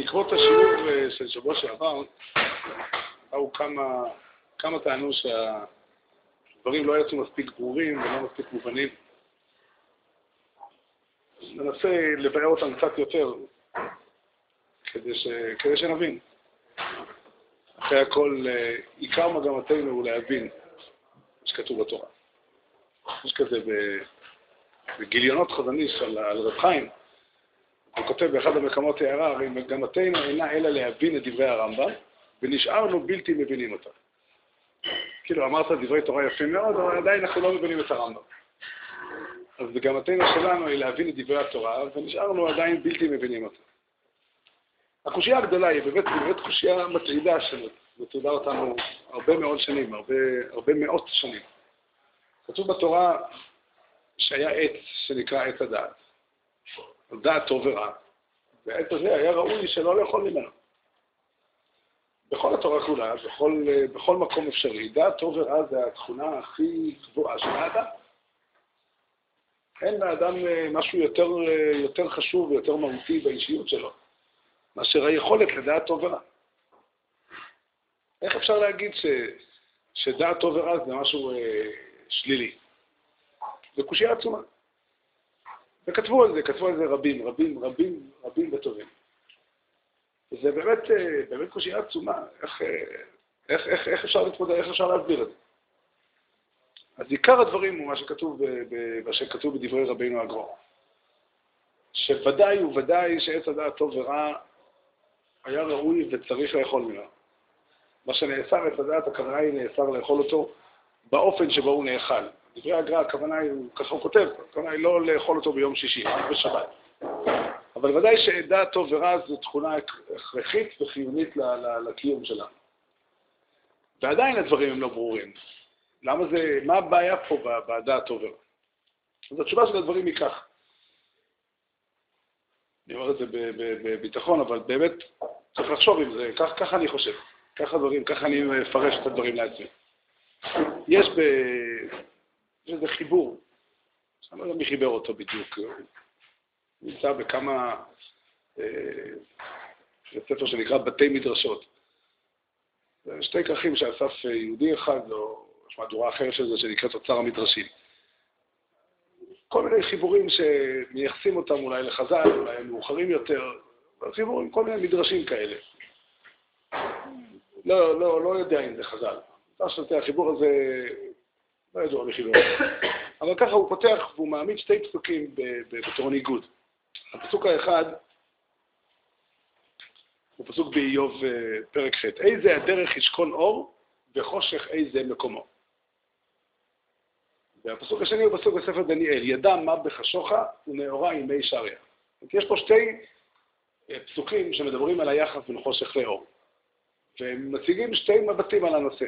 בעקבות השיעור אה, של שבוע שעבר, באו כמה, כמה טענו שהדברים לא יצאו מספיק ברורים ולא מספיק מובנים. ננסה לבאר אותם קצת יותר, כדי, ש... כדי שנבין. אחרי הכל, אה, עיקר מגמתנו הוא להבין מה שכתוב בתורה. יש כזה בגיליונות חזניש על, על רב חיים, הוא כותב באחד המקומות הערה, הרי מגמתנו אינה אלא להבין את דברי הרמב"ם, ונשארנו בלתי מבינים אותם. כאילו, אמרת דברי תורה יפים מאוד, אבל עדיין אנחנו לא מבינים את הרמב"ם. אז מגמתנו שלנו היא להבין את דברי התורה, ונשארנו עדיין בלתי מבינים אותם. הקושייה הגדולה היא באמת, באמת קושייה מטרידה שמטרידה אותנו הרבה מאוד שנים, הרבה, הרבה מאות שנים. כתוב בתורה שהיה עץ שנקרא עץ הדעת, דעת טוב ורע, והעץ הזה היה ראוי שלא לאכול ממנו. בכל התורה כולה, בכל, בכל מקום אפשרי, דעת טוב ורע זה התכונה הכי גבוהה של האדם. אין לאדם משהו יותר, יותר חשוב ויותר מהותי באישיות שלו. מאשר היכולת לדעת טוב ורע. איך אפשר להגיד ש, שדעת טוב ורע זה משהו אה, שלילי? זו קושייה עצומה. וכתבו על זה, כתבו על זה רבים, רבים, רבים, רבים וטובים. וזה באמת, אה, באמת קושייה עצומה, איך, אה, איך, איך, איך אפשר להתמודד, איך אפשר להסביר את זה. אז עיקר הדברים הוא מה שכתוב, מה שכתוב בדברי רבינו הגרור. שוודאי וודאי שעץ הדעת טוב ורע היה ראוי וצריך לאכול ממנו. מה שנאסר את הדעת, הכוונה היא נאסר לאכול אותו באופן שבו הוא נאכל. דברי הגר"א, הכוונה היא, ככה הוא כותב, הכוונה היא לא לאכול אותו ביום שישי, רק בשבת. אבל ודאי שדעת טוב ורע זו תכונה הכרחית וחיונית לקיום שלנו. ועדיין הדברים הם לא ברורים. למה זה, מה הבעיה פה בדעת טוב ורע? אז התשובה של הדברים היא כך. אני אומר את זה בביטחון, אבל באמת צריך לחשוב עם זה, כך, ככה אני חושב, ככה דברים, ככה אני מפרש את הדברים לעצמי. יש ב... יש איזה חיבור, אני לא יודע מי חיבר אותו בדיוק, נמצא בכמה, אה, ספר שנקרא בתי מדרשות. זה שתי כרכים שאסף יהודי אחד, או יש מהדורה אחרת של זה שנקראת אוצר המדרשים. כל מיני חיבורים שמייחסים אותם אולי לחז"ל, אולי הם מאוחרים יותר, חיבורים, כל מיני מדרשים כאלה. לא, לא, לא יודע אם זה חז"ל. החיבור הזה לא ידוע בחיבור. אבל ככה הוא פותח והוא מעמיד שתי פסוקים בתור ניגוד. הפסוק האחד הוא פסוק באיוב אה, פרק ח' איזה הדרך ישכון אור וחושך איזה מקומו. והפסוק השני הוא פסוק בספר דניאל, ידע מה בחשוכה ונאורה ימי שריה. יש פה שתי אה, פסוקים שמדברים על היחס בין חושך לאור, והם מציגים שתי מבטים על הנושא.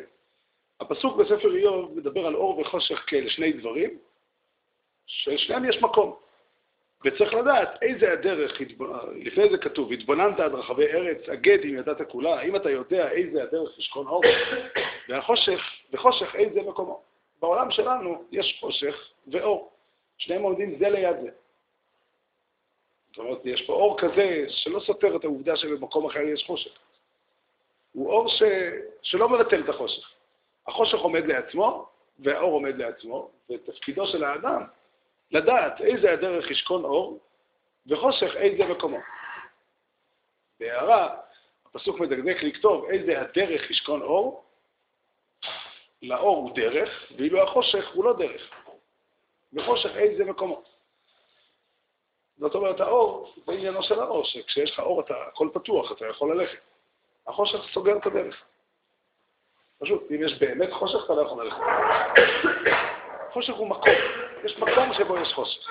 הפסוק בספר איוב מדבר על אור וחושך כאלה שני דברים, שלשניהם יש מקום. וצריך לדעת איזה הדרך, לפני זה כתוב, התבוננת עד רחבי ארץ, אגד אם ידעת כולה, האם אתה יודע איזה הדרך ישכון אור, והחושך, וחושך איזה מקומו. בעולם שלנו יש חושך ואור. שניהם עומדים זה ליד זה. זאת אומרת, יש פה אור כזה שלא סותר את העובדה שבמקום אחר יש חושך. הוא אור ש... שלא מבטל את החושך. החושך עומד לעצמו, והאור עומד לעצמו, ותפקידו של האדם לדעת איזה הדרך ישכון אור, וחושך איזה מקומו. בהערה, הפסוק מדקדק לכתוב איזה הדרך ישכון אור, לאור הוא דרך, ואילו החושך הוא לא דרך. וחושך איזה מקומו. זאת אומרת, האור, זה עניינו של האור, שכשיש לך אור, אתה, הכל פתוח, אתה יכול ללכת. החושך סוגר את הדרך. פשוט, אם יש באמת חושך, אתה לא יכול ללכת. חושך הוא מקום, יש מקום שבו יש חושך.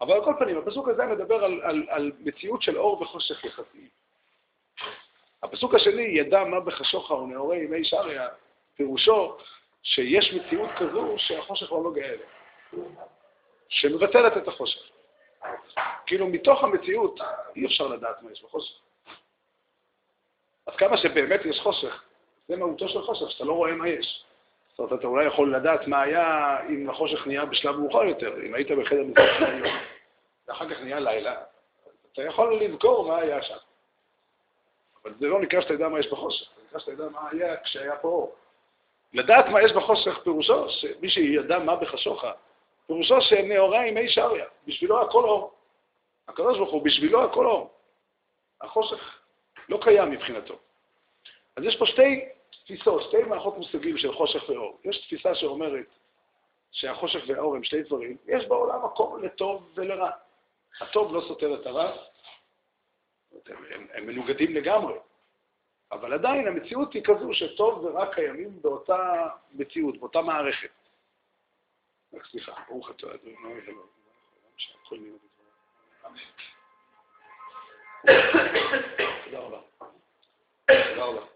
אבל על כל פנים, הפסוק הזה מדבר על, על, על מציאות של אור וחושך יחסיים. הפסוק השני, ידע מה בחשוכה ונאורי ימי שריה, פירושו שיש מציאות כזו שהחושך לא גאה אליה, שמבטלת את החושך. כאילו, מתוך המציאות אי אפשר לדעת מה יש בחושך. אז כמה שבאמת יש חושך, זה מהותו של חושך, שאתה לא רואה מה יש. זאת אומרת, אתה אולי יכול לדעת מה היה אם החושך נהיה בשלב מאוחר יותר, אם היית בחדר מזרח היום. ואחר כך נהיה לילה, אתה יכול לזכור מה היה שם. אבל זה לא נקרא שאתה יודע מה יש בחושך, זה נקרא שאתה יודע מה היה כשהיה פה אור. לדעת מה יש בחושך פירושו, שמי שידע מה בחשוכה, פירושו שנאורה עם מי שריה, בשבילו הכל אור. הקדוש ברוך הוא, בשבילו הכל אור. החושך לא קיים מבחינתו. אז יש פה שתי תפיסות, שתי מערכות מושגים של חושך ואור. יש תפיסה שאומרת שהחושך והאור הם שתי דברים, יש בעולם מקום לטוב ולרע. הטוב לא סותר את הרע, הם, הם, הם מנוגדים לגמרי, אבל עדיין המציאות היא כזו שטוב ורע קיימים באותה מציאות, באותה מערכת. רק סליחה, ברוך אתה אדוני, תודה רבה. תודה רבה.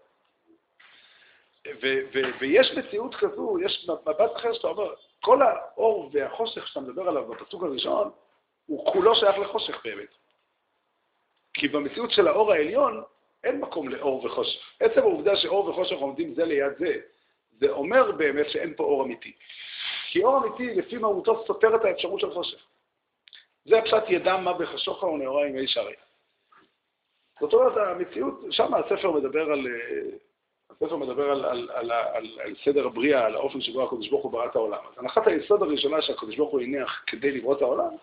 ויש מציאות כזו, יש מבט אחר שאתה אומר, כל האור והחושך שאתה מדבר עליו בפסוק הראשון, הוא כולו שייך לחושך באמת. כי במציאות של האור העליון אין מקום לאור וחושך. עצם העובדה שאור וחושך עומדים זה ליד זה, זה אומר באמת שאין פה אור אמיתי. כי אור אמיתי, לפי מהותו, סותר את האפשרות של חושך. זה הפשט ידע מה בחשוכה ונאורה עם איש הרי. זאת אומרת, המציאות, שם הספר מדבר על, הספר מדבר על, על, על, על, על סדר הבריאה, על האופן שבו הקדוש ברוך הוא ברא את העולם. אז הנחת היסוד הראשונה שהקדוש ברוך הוא הניח כדי לברוא את העולם,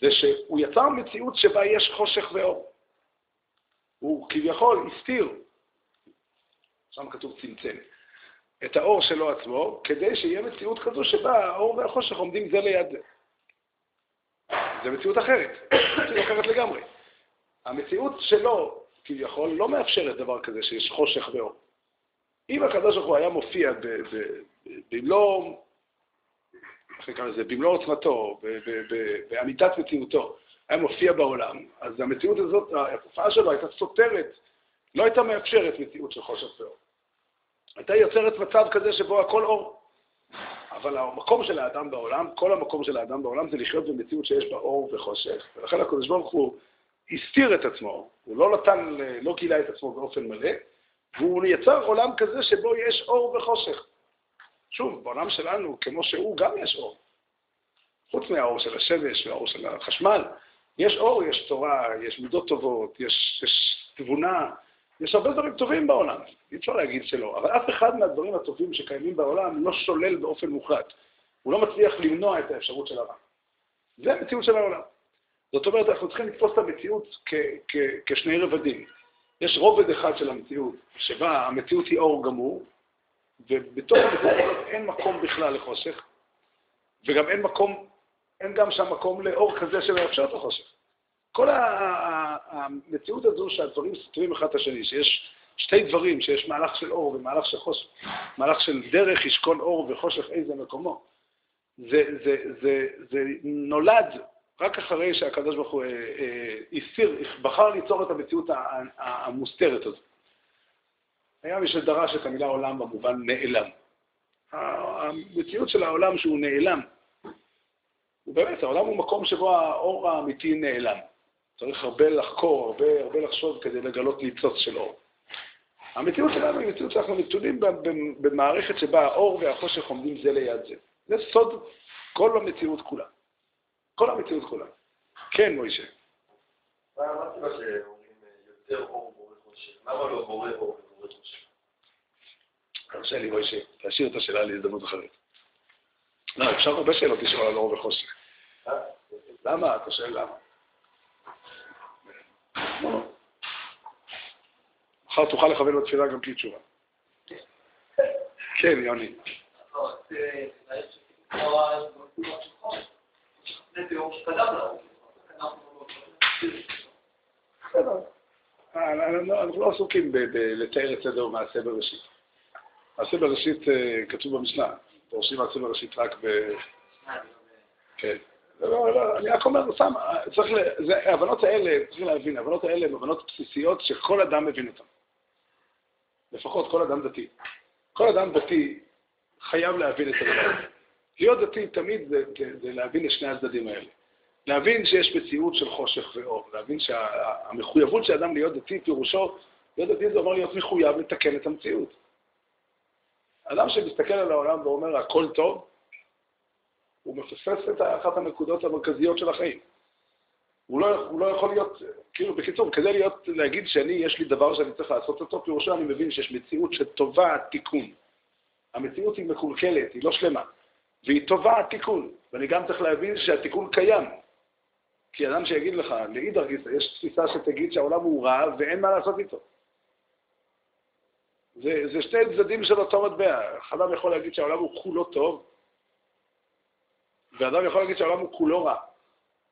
זה שהוא יצר מציאות שבה יש חושך ואור. הוא כביכול הסתיר, שם כתוב צמצם, את האור שלו עצמו, כדי שיהיה מציאות כזו שבה האור והחושך עומדים זה ליד זה. זה מציאות אחרת, מציאות אחרת לגמרי. המציאות שלו, כביכול, לא מאפשרת דבר כזה שיש חושך ואור. אם הקדוש ברוך הוא היה מופיע במלוא במלוא עוצמתו, באמיתת מציאותו, היה מופיע בעולם, אז המציאות הזאת, התופעה שלו הייתה סותרת, לא הייתה מאפשרת מציאות של חושך ואור. הייתה יוצרת מצב כזה שבו הכל אור. אבל המקום של האדם בעולם, כל המקום של האדם בעולם זה לחיות במציאות שיש בה אור וחושך, ולכן הקדוש ברוך הוא הסתיר את עצמו, הוא לא נתן, לא גילה את עצמו באופן מלא, והוא יצר עולם כזה שבו יש אור וחושך. שוב, בעולם שלנו, כמו שהוא, גם יש אור. חוץ מהאור של השמש והאור של החשמל, יש אור, יש תורה, יש מידות טובות, יש, יש תבונה, יש הרבה דברים טובים בעולם, אי אפשר להגיד שלא. אבל אף אחד מהדברים הטובים שקיימים בעולם לא שולל באופן מוחלט. הוא לא מצליח למנוע את האפשרות של הרע. זה המציאות של העולם. זאת אומרת, אנחנו צריכים לתפוס את המציאות כשני רבדים. יש רובד אחד של המציאות, שבה המציאות היא אור גמור, ובתוך המקומות אין מקום בכלל לחושך, וגם אין מקום, אין גם שם מקום לאור כזה שמאפשר את החושך. כל המציאות הזו שהדברים סותרים אחד את השני, שיש שתי דברים, שיש מהלך של אור ומהלך של חושך, מהלך של דרך ישכון אור וחושך איזה מקומו, זה, זה, זה, זה נולד רק אחרי שהקדוש ברוך הוא אה, אה, הסיר, בחר ליצור את המציאות המוסתרת הזאת. היה מי שדרש את המילה עולם במובן נעלם. המציאות של העולם שהוא נעלם, ובאמת, העולם הוא מקום שבו האור האמיתי נעלם. צריך הרבה לחקור, הרבה, הרבה לחשוב כדי לגלות ניצוץ של אור. המציאות שלנו היא מציאות שאנחנו נתונים במערכת שבה האור והחושך עומדים זה ליד זה. זה סוד כל המציאות כולה. כל המציאות כולה. כן, מוישה. מה הסיבה שאומרים יותר אור בורא חושך? למה לא בורא אור? תרשה לי, מוישה, תשאיר את השאלה להזדמנות אחרת. לא, אפשר הרבה שאלות לשאול על אור וחושך. למה? אתה שואל למה. מחר תוכל לכוון בתפילה גם בלי תשובה. כן, יוני. בסדר. אנחנו לא עסוקים לתאר את סדר מעשה בראשית. מעשה בראשית אה, כתוב במשנה, דורשים מעשה בראשית רק ב... כן. לא, לא, אני רק אומר, סתם, צריך, זה, ההבנות האלה, צריך להבין, ההבנות האלה הן הבנות בסיסיות שכל אדם מבין אותן. לפחות כל אדם דתי. כל אדם דתי חייב להבין את הדבר הזה. להיות דתי תמיד זה, זה, זה להבין את שני הצדדים האלה. להבין שיש מציאות של חושך ואור, להבין שהמחויבות של אדם להיות דתי, פירושו, להיות דתי זה אומר להיות מחויב לתקן את המציאות. אדם שמסתכל על העולם ואומר הכל טוב, הוא מפספס את אחת הנקודות המרכזיות של החיים. הוא לא, הוא לא יכול להיות, כאילו, בקיצור, כדי להיות, להגיד שאני, יש לי דבר שאני צריך לעשות אותו, פירושו אני מבין שיש מציאות שטובה תיקון. המציאות היא מקולקלת, היא לא שלמה, והיא טובה תיקון, ואני גם צריך להבין שהתיקון קיים. כי אדם שיגיד לך, לאידר גיסא, יש תפיסה שתגיד שהעולם הוא רע ואין מה לעשות איתו. זה, זה שני צדדים של אותו מטבע. אדם יכול להגיד שהעולם הוא כולו טוב, ואדם יכול להגיד שהעולם הוא כולו רע.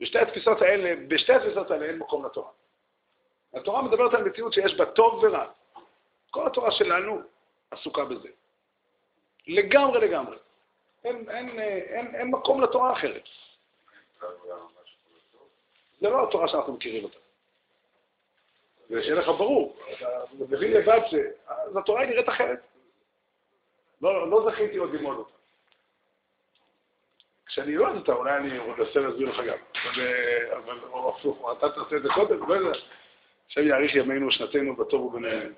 בשתי התפיסות האלה, בשתי התפיסות האלה אין מקום לתורה. התורה מדברת על מציאות שיש בה טוב ורע. כל התורה שלנו עסוקה בזה. לגמרי לגמרי. אין, אין, אין, אין מקום לתורה אחרת. זה לא התורה שאנחנו מכירים אותה. זה שיהיה לך ברור, אתה מבין לבד. אז התורה נראית אחרת. לא, לא זכיתי עוד ללמוד אותה. כשאני אלמד אותה, אולי אני אנסה להסביר לך גם. אבל הפוך, אתה תעשה את זה קודם, לא יודע. עכשיו יאריך ימינו שנתנו בטוב ובנהל.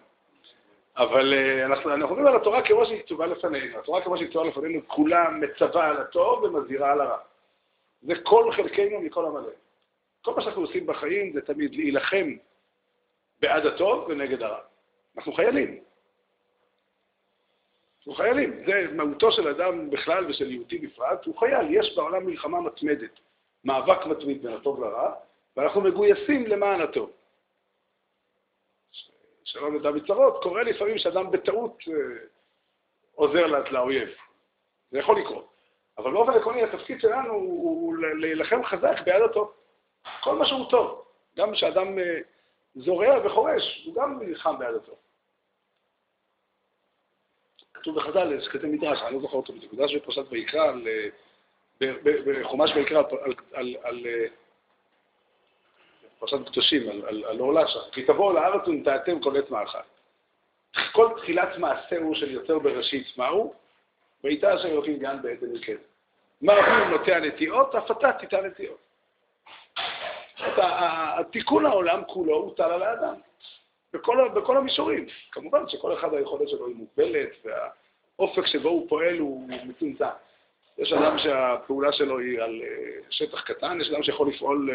אבל אה, אנחנו, אנחנו מדברים על התורה כמו שהיא כתובה לפנינו. התורה כמו שהיא כתובה לפנינו, כולה מצווה על הטוב ומזהירה על הרע. זה כל חלקנו מכל המלא. כל מה שאנחנו עושים בחיים זה תמיד להילחם בעד הטוב ונגד הרע. אנחנו חיילים. אנחנו חיילים. זה מהותו של אדם בכלל ושל יהודי בפרט, הוא חייל. יש בעולם מלחמה מתמדת, מאבק מתמיד בין הטוב לרע, ואנחנו מגויסים למען הטוב. שלא נדע בצרות, קורה לפעמים שאדם בטעות אה, עוזר לאויב. זה יכול לקרות. אבל באופן עקרוני התפקיד שלנו הוא להילחם חזק בעד הטוב. כל מה שהוא טוב. גם כשאדם אה, זורע וחורש, הוא גם נלחם בעד הטוב. כתוב בחז"ל, יש כזה מדרש, אני לא זוכר אותו בדיוק, מדרש בפרשת ויקרא, בחומש ויקרא על פרשת קדושים, על עורלה שם, כי תבואו לארץ ונטעתם כל עת מאכל. כל תחילת מעשהו של יוצר בראשית, מהו? ויתה השם אלוקים גן בעדן מקדם. מה אבינו נוטע נטיעות, אף אתה תיטע נטיעות. התיקון העולם כולו הוטל על האדם, בכל, בכל המישורים. כמובן שכל אחד היכולת שלו היא מוגבלת, והאופק שבו הוא פועל הוא מצומצם. יש אדם שהפעולה שלו היא על אה, שטח קטן, יש אדם שיכול לפעול,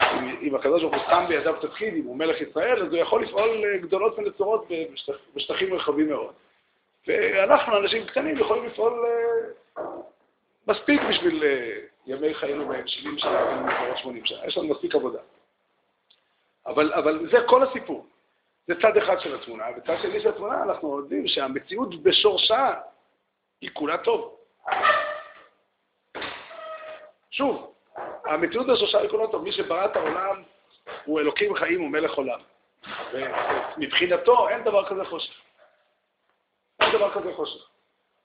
אה, אם הקדוש ברוך הוא שם בידיו תפקיד, אם הוא מלך ישראל, אז הוא יכול לפעול אה, גדולות ונצורות בשטחים רחבים מאוד. ואנחנו, אנשים קטנים, יכולים לפעול מספיק בשביל ימי חיינו בהם 70 שנה, לפחות 80 שנה, יש לנו מספיק עבודה. אבל, אבל זה כל הסיפור. זה צד אחד של התמונה, וצד שני של התמונה אנחנו יודעים שהמציאות בשורשה היא כולה טוב. שוב, המציאות היא כולה טוב. מי שברא את העולם הוא אלוקים חיים, הוא מלך עולם. ומבחינתו אין דבר כזה חושך. אין דבר כזה חושך.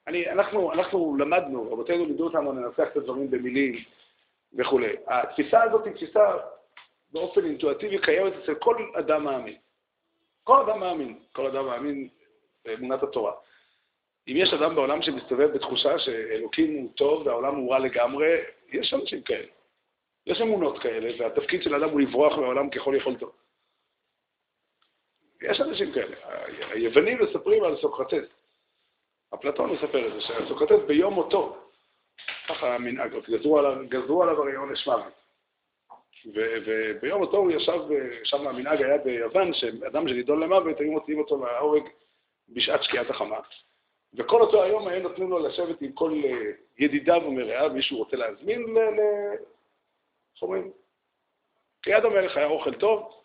אני, אנחנו, אנחנו למדנו, רבותינו לימדו אותנו לנסח את הדברים במילים וכולי. התפיסה הזאת היא תפיסה באופן אינטואטיבי קיימת אצל כל אדם מאמין. כל אדם מאמין, כל אדם מאמין באמונת התורה. אם יש אדם בעולם שמסתובב בתחושה שאלוקים הוא טוב והעולם הוא רע לגמרי, יש אנשים כאלה. יש אמונות כאלה, והתפקיד של האדם הוא לברוח מהעולם ככל יכולתו. יש אנשים כאלה. היוונים מספרים על סוקרטס. אפלטון מספר את זה, שסוקרטס ביום מותו, ככה המנהג, גזרו עליו, הרי עונש מוות. וביום מותו הוא ישב, שם המנהג היה ביוון, שאדם שנידון למוות, היו מוציאים אותו להורג בשעת שקיעת החמה. וכל אותו היום היה נותנים לו לשבת עם כל אה, ידידיו ומרעיו, מישהו רוצה להזמין. איך אומרים? ליד המלך היה אוכל טוב,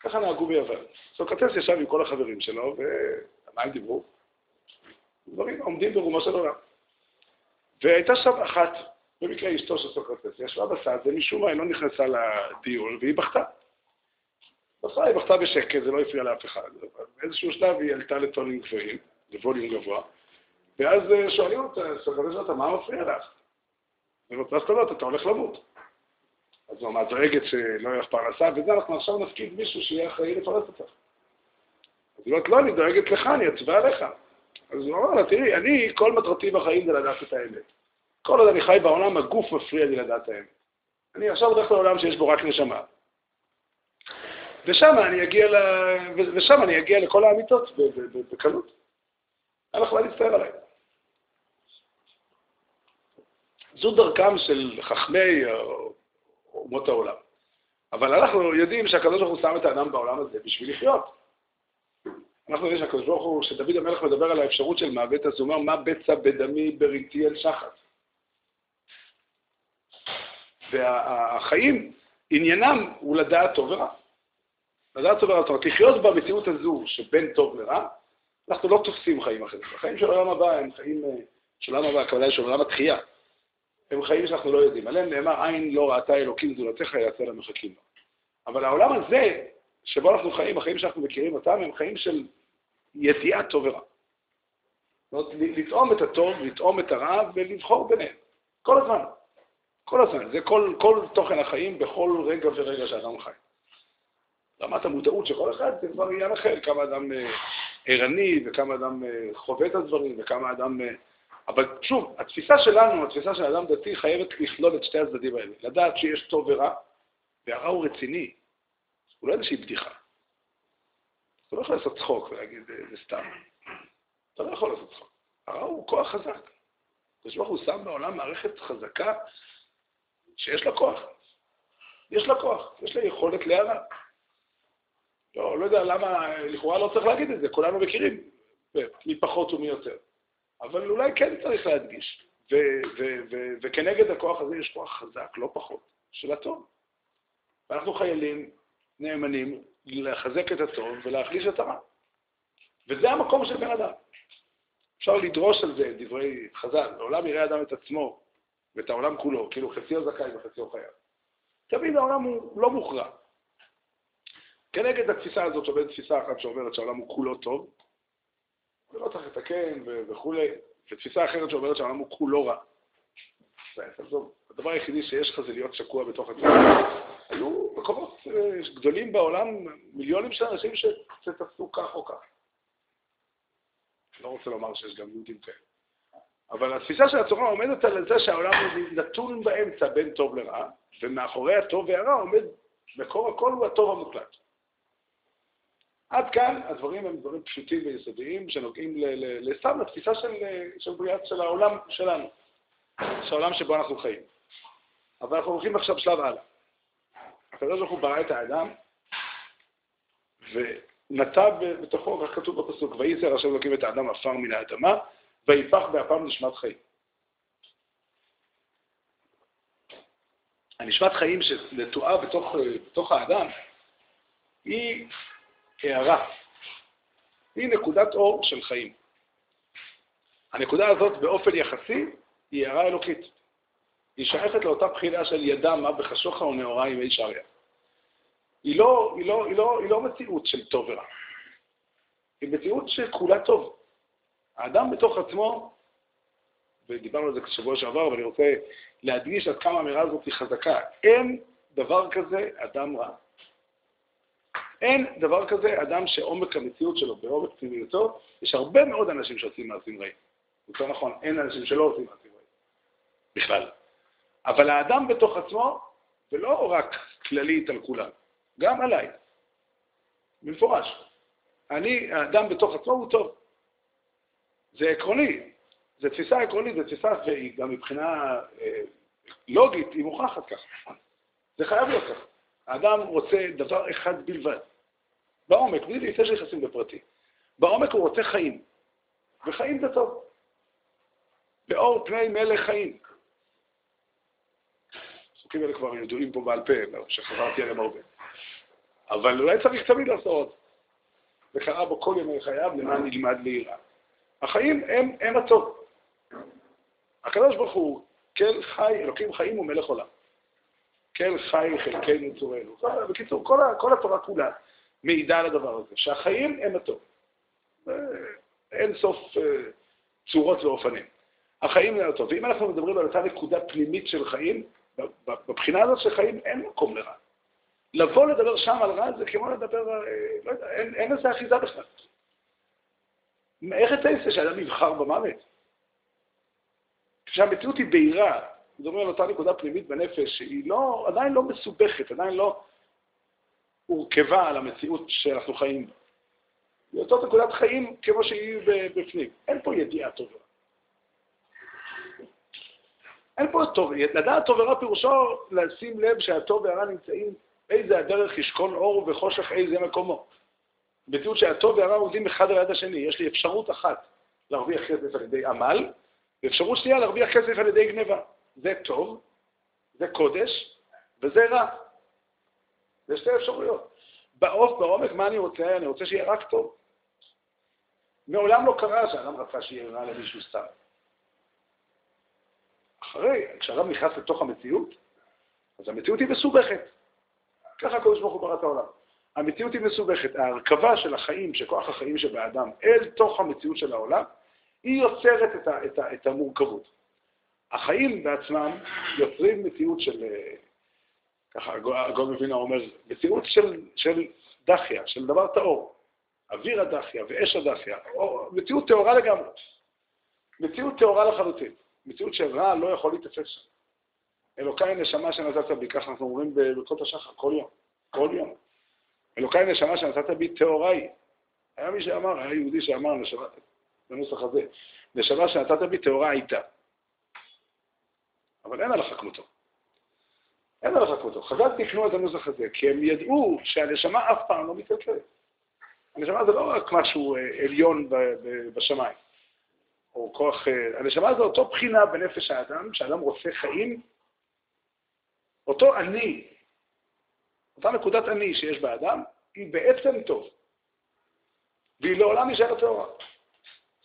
ככה נהגו ביוון. סוקרטס ישב עם כל החברים שלו, ומה הם דיברו? דברים עומדים ברומו של עולם. והייתה שם אחת, במקרה אשתו של סוקרטס, ישבה בצד, ומשום מה היא לא נכנסה לדיון, והיא בכתה. בסדר, היא בכתה בשקט, זה לא הפריע לאף אחד. באיזשהו שלב היא עלתה לטונים גבוהים, לווליום גבוה, ואז אה, שואלים אותה, סוקרטס מה מפריע לך? היא אומרת, מה אתה הולך למות. אז הוא אמר, דואגת שלא יהיה לך פרנסה, וזה אנחנו עכשיו נפקיד מישהו שיהיה אחראי לפרנס אותך. אז היא אומרת, לא, אני דואגת לך, אני אצבע עליך. אז הוא אמר לה, תראי, אני, כל מטרתי בחיים זה לדעת את האמת. כל עוד אני חי בעולם, הגוף מפריע לי לדעת האמת. אני עכשיו הולך לעולם שיש בו רק נשמה. ושם אני אגיע, ל... ושם אני אגיע לכל האמיתות בקלות. אין לך מה להצטער עליי. זו דרכם של חכמי אומות העולם. אבל אנחנו יודעים שהקדוש ברוך הוא שם את האדם בעולם הזה בשביל לחיות. אנחנו יודעים שהקדוש ברוך הוא, שדוד המלך מדבר על האפשרות של מוות, אז הוא אומר, מה בצע בדמי בריתי אל שחת? והחיים, עניינם הוא לדעת טוב ורע. לדעת טוב ורע, זאת אומרת, לחיות במציאות הזו שבין טוב לרע, אנחנו לא תופסים חיים אחרים. החיים של העולם הבא הם חיים אה, של העולם הבא, הכוונה של עולם התחייה. הם חיים שאנחנו לא יודעים. עליהם נאמר, עין לא ראתה אלוקים זולתך יעשה למחכים לו. אבל העולם הזה, שבו אנחנו חיים, החיים שאנחנו מכירים אותם, הם חיים של ידיעת טוב ורע. זאת אומרת, לטעום את הטוב, לטעום את הרע ולבחור ביניהם. כל הזמן. כל הזמן. זה כל, כל תוכן החיים בכל רגע ורגע שאדם חי. רמת המודעות של כל אחד זה כבר עניין אחר, כמה אדם אה, ערני וכמה אדם אה, חווה את הדברים וכמה אדם... אה, אבל שוב, התפיסה שלנו, התפיסה של אדם דתי, חייבת לכלול את שתי הצדדים האלה. לדעת שיש טוב ורע, והרע הוא רציני. הוא לא איזושהי בדיחה. אתה לא יכול לעשות צחוק ולהגיד, זה סתם. אתה לא יכול לעשות צחוק. הרע הוא כוח חזק. הקדוש ברוך הוא שם בעולם מערכת חזקה שיש לה כוח. יש לה כוח, יש לה יכולת להרע. לא, לא יודע למה, לכאורה לא צריך להגיד את זה, כולנו מכירים, מי פחות ומי יותר. אבל אולי כן צריך להדגיש. וכנגד הכוח הזה יש כוח חזק, לא פחות, של הטוב. ואנחנו חיילים נאמנים לחזק את הטוב ולהחליש את הרע. וזה המקום של בן אדם. אפשר לדרוש על זה דברי חז"ל, לעולם יראה אדם את עצמו ואת העולם כולו, כאילו חציו זכאי וחציו חייב. תמיד העולם הוא לא מוכרע. כנגד התפיסה הזאת שעובדת תפיסה אחת שאומרת שהעולם הוא כולו טוב, ולא צריך לתקן וכולי, ותפיסה אחרת שאומרת שהעולם הוא כולו רע. הדבר היחידי שיש לך זה להיות שקוע בתוך עצמך. היו מקומות אה, גדולים בעולם, מיליונים של אנשים שתפסו כך או כך. לא רוצה לומר שיש גם יהודים כאלה. אבל התפיסה של התורה עומדת על זה שהעולם נתון באמצע בין טוב לרע, ומאחורי הטוב והרע עומד, מקור הכל הוא הטוב המוחלט. עד כאן הדברים הם דברים פשוטים ויסודיים שנוגעים לסתם לתפיסה של, של בריאת של העולם שלנו, של העולם שבו אנחנו חיים. אבל אנחנו הולכים עכשיו שלב הלאה. הקדוש ברוך הוא ברא את האדם, ונטע בתוכו, כך כתוב בפסוק, וייצר השם אלוקים את האדם עפר מן האדמה, ויפח באפם נשמת חיים. הנשמת חיים שנטועה בתוך, בתוך האדם, היא הערה. היא נקודת אור של חיים. הנקודה הזאת באופן יחסי היא הערה אלוקית. היא שייכת לאותה בחינה של ידע מה בחשוכה ונאורה ימי שריה. היא לא, היא, לא, היא, לא, היא לא מציאות של טוב ורע. היא מציאות שכולה טוב. האדם בתוך עצמו, ודיברנו על זה בשבוע שעבר, ואני רוצה להדגיש עד כמה האמירה הזאת היא חזקה, אין דבר כזה אדם רע. אין דבר כזה אדם שעומק המציאות שלו בעומק פנימיותו, יש הרבה מאוד אנשים שעושים מעשים רעים. יותר נכון, אין אנשים שלא עושים מעשים רעים. בכלל. אבל האדם בתוך עצמו, ולא רק כללית על כולם, גם עליי, במפורש. אני, האדם בתוך עצמו הוא טוב. זה עקרוני, זו תפיסה עקרונית, זו תפיסה, והיא גם מבחינה אה, לוגית, היא מוכחת ככה. זה חייב להיות ככה. האדם רוצה דבר אחד בלבד. בעומק, בלי לפני שנכנסים בפרטי. בעומק הוא רוצה חיים. וחיים זה טוב. באור פני מלך חיים. הפסוקים האלה כבר ידועים פה בעל פה, שחזרתי עליהם הרבה. אבל אולי צריך תמיד לעשות. וקרא בו כל ימי חייו למען נלמד ליראה. החיים הם, הם הטוב. הקדוש ברוך הוא, כל חי, אלוקים חיים ומלך עולם. כל חי חלקנו צורנו. בקיצור, כל, כל התורה כולה מעידה על הדבר הזה, שהחיים הם הטוב. אין סוף אה, צורות ואופנים. החיים הם הטוב. ואם אנחנו מדברים על אותה נקודה פנימית של חיים, בבחינה הזאת של חיים אין מקום לרע. לבוא לדבר שם על רע זה כמו לדבר, אה, לא יודע, אין, אין לזה אחיזה בכלל. איך אתה יצא שאדם יבחר במוות? כשהמציאות היא בהירה, מדברים על אותה נקודה פנימית בנפש, שהיא לא, עדיין לא מסובכת, עדיין לא הורכבה על המציאות שאנחנו חיים בה. היא אותה נקודת חיים כמו שהיא בפנים. אין פה ידיעה טובה. אין פה טוב, לדעת טוב ורע פירושו לשים לב שהטוב והרע נמצאים איזה הדרך ישכון אור וחושך איזה מקומו. מציאות שהטוב והרע עומדים אחד על יד השני. יש לי אפשרות אחת להרוויח כסף על ידי עמל, ואפשרות שנייה להרוויח כסף על ידי גניבה. זה טוב, זה קודש, וזה רע. זה שתי אפשרויות. בעוף, בעומק, מה אני רוצה? אני רוצה שיהיה רק טוב. מעולם לא קרה שאדם רצה שיהיה רע למישהו סתם. אחרי, כשאדם נכנס לתוך המציאות, אז המציאות היא מסובכת. ככה הקדוש ברוך הוא ברא את העולם. המציאות היא מסובכת. ההרכבה של החיים, של כוח החיים שבאדם, אל תוך המציאות של העולם, היא יוצרת את, ה, את, ה, את המורכבות. החיים בעצמם יוצרים מציאות של, אה, ככה הגול מבינה אומר, מציאות של, של דחיה, של דבר טהור. אוויר הדחיה ואש הדחיה, מציאות טהורה לגמרי. מציאות טהורה לחלוטין. מציאות שרע לא יכול להתאפס שם. אלוקיי נשמה שנתת בי, ככה אנחנו אומרים בברכות השחר, כל יום, כל יום. אלוקיי נשמה שנתת בי טהורה היא. היה מי שאמר, היה יהודי שאמר נשמה, בנוסח הזה, נשמה שנתת בי טהורה הייתה. אבל אין עליך כמותו. אין עליך כמותו. חז"ל תקנו את הנוסח הזה, כי הם ידעו שהנשמה אף פעם לא מתקלקלת. הנשמה זה לא רק משהו אה, עליון בשמיים. או כוח... אה, הנשמה זה אותו בחינה בנפש האדם, שאדם רוצה חיים, אותו אני, אותה נקודת אני שיש באדם, היא בעצם טוב. והיא לעולם נשארת טהורה.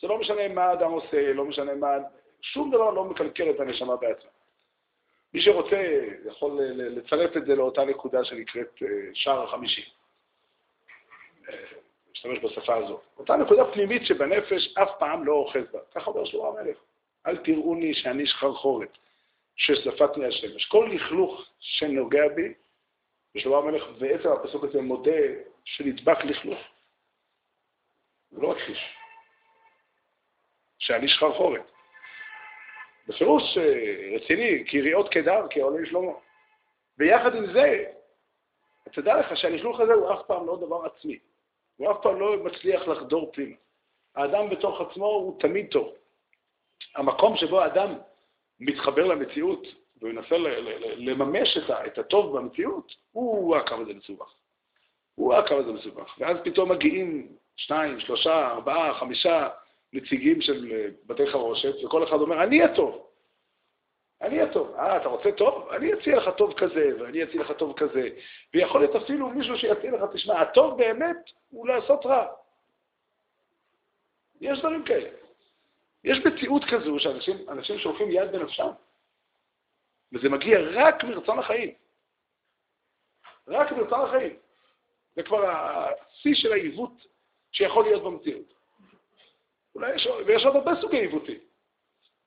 זה לא משנה מה האדם עושה, לא משנה מה... שום דבר לא מקלקל את הנשמה בעצמה. מי שרוצה יכול לצרף את זה לאותה נקודה שנקראת אה, שער החמישי. להשתמש בשפה הזאת. אותה נקודה פנימית שבנפש אף פעם לא אוחז בה. ככה אומר שלמה המלך. אל תראוני שאני שחרחורת, ששפטני השמש. כל לכלוך שנוגע בי, ושלמה המלך בעצם הפסוק הזה מודה שנדבק לכלוך. הוא לא מכחיש. שאני שחרחורת. בפירוש אה, רציני, כיריעות קדר, כעולי שלמה. ויחד עם זה, תדע לך שהלכלוך הזה הוא אף פעם לא דבר עצמי. הוא אף פעם לא מצליח לחדור פנימה. האדם בתוך עצמו הוא תמיד טוב. המקום שבו האדם מתחבר למציאות ומנסה לממש את הטוב במציאות, הוא הקו הזה מסובך. הוא הקו הזה מסובך. ואז פתאום מגיעים שניים, שלושה, ארבעה, חמישה נציגים של בתי חרושת, וכל אחד אומר, אני הטוב. אני הטוב. אה, אתה רוצה טוב? אני אציע לך טוב כזה, ואני אציע לך טוב כזה. ויכול להיות אפילו מישהו שיציע לך, תשמע, הטוב באמת הוא לעשות רע. יש דברים כאלה. יש מציאות כזו שאנשים שולחים יד בנפשם, וזה מגיע רק מרצון החיים. רק מרצון החיים. זה כבר השיא של העיוות שיכול להיות במציאות. אולי יש, ויש עוד הרבה סוגי עיוותים.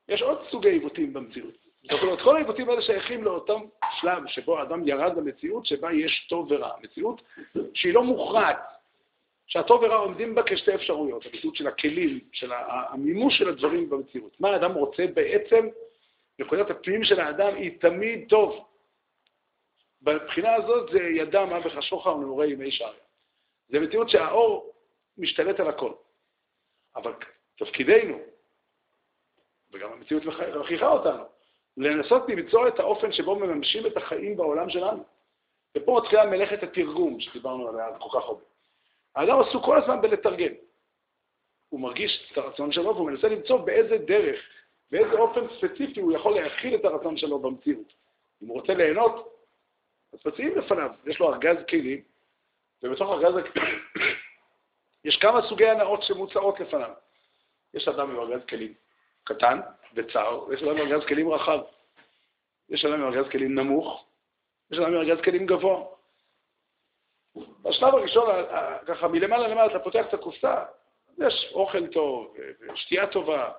יש עוד סוגי עיוותים במציאות. זאת אומרת, כל העיוותים האלה שייכים לאותם שלב שבו האדם ירד למציאות שבה יש טוב ורע. מציאות שהיא לא מוכרעת, שהטוב ורע עומדים בה כשתי אפשרויות, המציאות של הכלים, של המימוש של הדברים במציאות. מה האדם רוצה בעצם, נקודת הפנים של האדם היא תמיד טוב. בבחינה הזאת זה ידע מה בחשוכה ונעורי ימי שעריה. זה מציאות שהאור משתלט על הכל. אבל תפקידנו, וגם המציאות מכריחה אותנו, לנסות למצוא את האופן שבו מממשים את החיים בעולם שלנו. ופה מתחילה מלאכת התרגום שדיברנו עליה כל כך הרבה. האדם עסוק כל הזמן בלתרגם. הוא מרגיש את הרצון שלו והוא מנסה למצוא באיזה דרך, באיזה אופן ספציפי הוא יכול להכיל את הרצון שלו במציאות. אם הוא רוצה ליהנות, אז מציעים לפניו. יש לו ארגז כלים, ובתוך ארגז יש כמה סוגי הנאות שמוצעות לפניו. יש אדם עם ארגז כלים קטן וצר, ויש אדם עם ארגז כלים רחב. יש אדם עם ארגז כלים נמוך, יש אדם עם ארגז כלים גבוה. בשלב הראשון, ככה מלמעלה למעלה אתה פותח את הקופסה, יש אוכל טוב, שתייה טובה,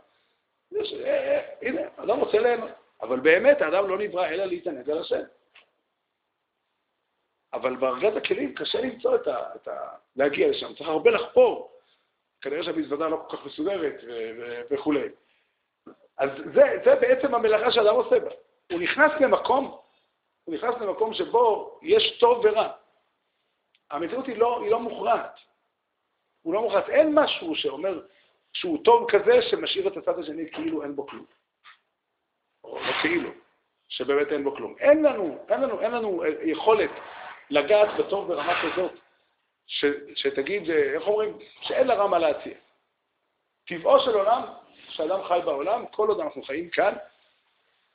יש, אה, אה, הנה, אדם רוצה ליהנות. אבל באמת האדם לא נברא אלא להתענג על השם. אבל בארגז הכלים קשה למצוא את ה... את ה להגיע לשם, צריך הרבה לחפור. כנראה שהמזוודה לא כל כך מסודרת וכולי. אז זה, זה בעצם המלאכה שאדם עושה בה. הוא נכנס למקום, הוא נכנס למקום שבו יש טוב ורע. המציאות היא לא, היא לא מוכרעת. הוא לא מוכרעת. אין משהו שאומר שהוא טוב כזה שמשאיר את הצד השני כאילו אין בו כלום. או לא כאילו, שבאמת אין בו כלום. אין לנו, אין לנו, אין לנו יכולת לגעת בטוב ברמה כזאת, ש, שתגיד, אה, איך אומרים, שאין לה רמה להציע. טבעו של עולם, שאדם חי בעולם, כל עוד אנחנו חיים כאן,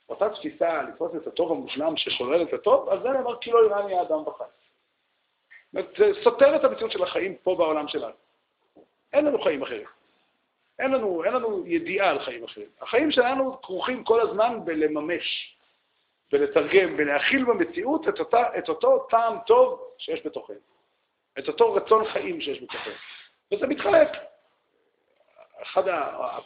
אותה תפיסה לתפוס את הטוב המושלם ששולל את הטוב, אז זה נאמר כי לא איראני האדם בחי. זה סותר את המציאות של החיים פה בעולם שלנו. אין לנו חיים אחרים. אין לנו, אין לנו ידיעה על חיים אחרים. החיים שלנו כרוכים כל הזמן בלממש, בלתרגם, בלהכיל במציאות את, אותה, את אותו טעם טוב שיש בתוכנו, את אותו רצון חיים שיש בתוכנו. וזה מתחלק. אחד ה...